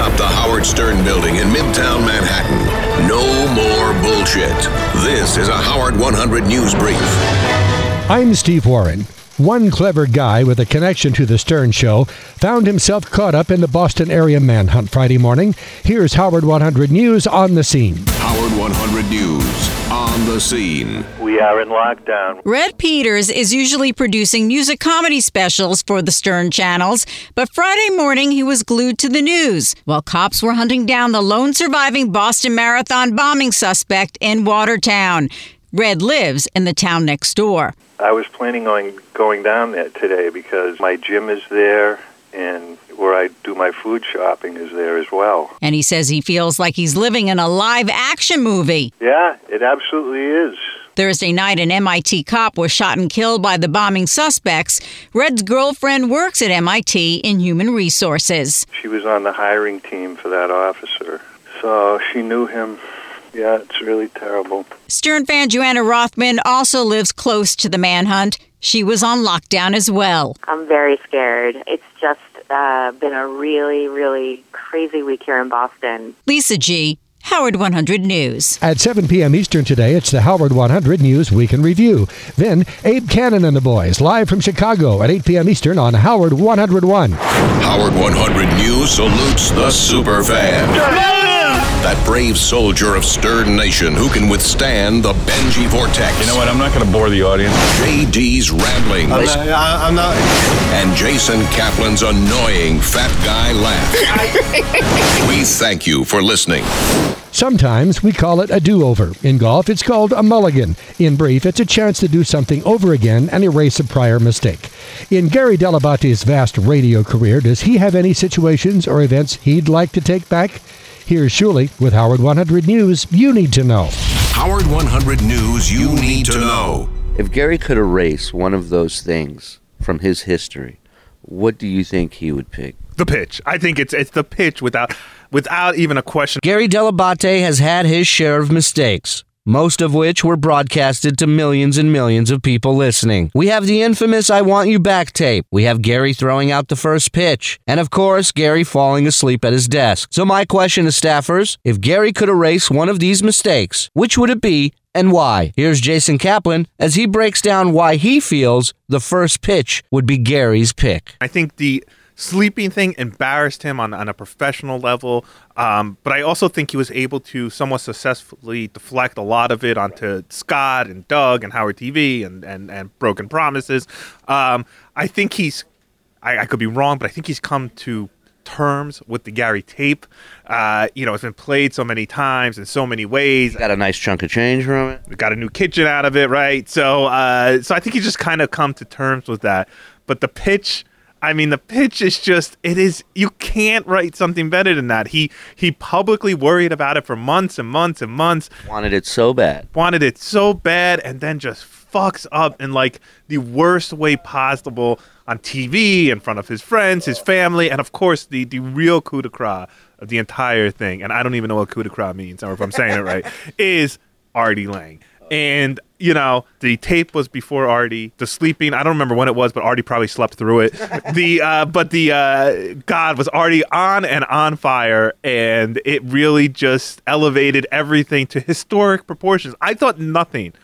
atop the Howard Stern building in Midtown Manhattan. No more bullshit. This is a Howard 100 News Brief. I'm Steve Warren. One clever guy with a connection to the Stern Show found himself caught up in the Boston area manhunt Friday morning. Here's Howard 100 News on the scene. Howard 100 News on the scene. We are in lockdown. Red Peters is usually producing music comedy specials for the Stern channels, but Friday morning he was glued to the news while cops were hunting down the lone surviving Boston Marathon bombing suspect in Watertown. Red lives in the town next door. I was planning on going down there today because my gym is there and where I do my food shopping is there as well. And he says he feels like he's living in a live action movie. Yeah, it absolutely is. Thursday night, an MIT cop was shot and killed by the bombing suspects. Red's girlfriend works at MIT in human resources. She was on the hiring team for that officer. So she knew him. Yeah, it's really terrible. Stern fan Joanna Rothman also lives close to the manhunt. She was on lockdown as well. I'm very scared. It's just uh, been a really, really crazy week here in Boston. Lisa G., Howard 100 News. At 7 p.m. Eastern today, it's the Howard 100 News Week in Review. Then, Abe Cannon and the Boys, live from Chicago at 8 p.m. Eastern on Howard 101. Howard 100 News salutes the superfan. That brave soldier of Stern Nation who can withstand the Benjy vortex. You know what? I'm not going to bore the audience. JD's ramblings. I'm not, I- I'm not. and Jason Kaplan's annoying fat guy laugh. we thank you for listening. Sometimes we call it a do over. In golf, it's called a mulligan. In brief, it's a chance to do something over again and erase a prior mistake. In Gary Dell'Abate's vast radio career, does he have any situations or events he'd like to take back? Here's Shuli with Howard 100 News You Need to Know. Howard 100 News you need to know. If Gary could erase one of those things from his history, what do you think he would pick? the pitch. I think it's it's the pitch without without even a question. Gary Dell'Abate has had his share of mistakes, most of which were broadcasted to millions and millions of people listening. We have the infamous I Want You Back tape. We have Gary throwing out the first pitch. And of course, Gary falling asleep at his desk. So, my question to staffers if Gary could erase one of these mistakes, which would it be and why? Here's Jason Kaplan as he breaks down why he feels the first pitch would be Gary's pick. I think the sleeping thing embarrassed him on, on a professional level. Um, but I also think he was able to somewhat successfully deflect a lot of it onto Scott and Doug and Howard TV and, and, and Broken Promises. Um, I think he's, I, I could be wrong, but I think he's come to terms with the Gary tape. Uh, you know, it's been played so many times in so many ways. Got a nice chunk of change from it. We got a new kitchen out of it, right? So, uh, so I think he just kind of come to terms with that. But the pitch, I mean, the pitch is just it is. You can't write something better than that. He he publicly worried about it for months and months and months. Wanted it so bad. Wanted it so bad, and then just fucks up in like the worst way possible on TV in front of his friends, his family, and of course the the real coup de grace of the entire thing. And I don't even know what coup de grace means, or if I'm saying it right, is Artie Lange. And you know, the tape was before Artie. The sleeping, I don't remember when it was, but Artie probably slept through it. The uh, but the uh, God was already on and on fire, and it really just elevated everything to historic proportions. I thought nothing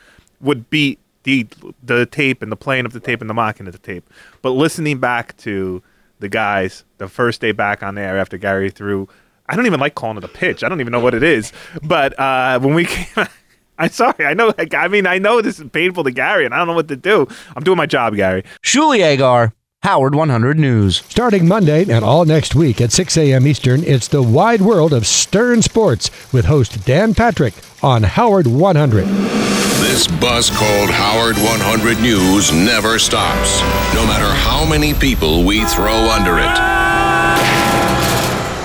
would beat the the tape and the playing of the tape and the mocking of the tape. But listening back to the guys the first day back on air after Gary threw, I don't even like calling it a pitch. I don't even know what it is. But uh, when we came. I'm sorry. I know. Like, I mean, I know this is painful to Gary, and I don't know what to do. I'm doing my job, Gary. Shuli Egar, Howard 100 News. Starting Monday and all next week at 6 a.m. Eastern, it's the wide world of Stern Sports with host Dan Patrick on Howard 100. This bus called Howard 100 News never stops, no matter how many people we throw under it.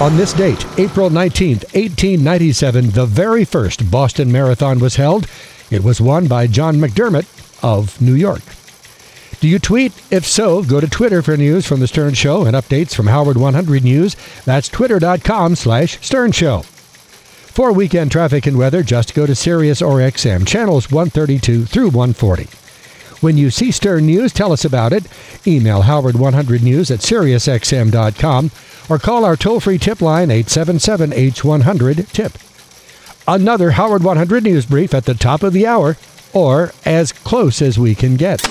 On this date, April 19th, 1897, the very first Boston Marathon was held. It was won by John McDermott of New York. Do you tweet? If so, go to Twitter for news from The Stern Show and updates from Howard 100 News. That's twitter.com slash Stern Show. For weekend traffic and weather, just go to Sirius or XM, channels 132 through 140. When you see Stern News, tell us about it. Email Howard100News at SiriusXM.com or call our toll free tip line 877 H100 TIP. Another Howard 100 News brief at the top of the hour or as close as we can get.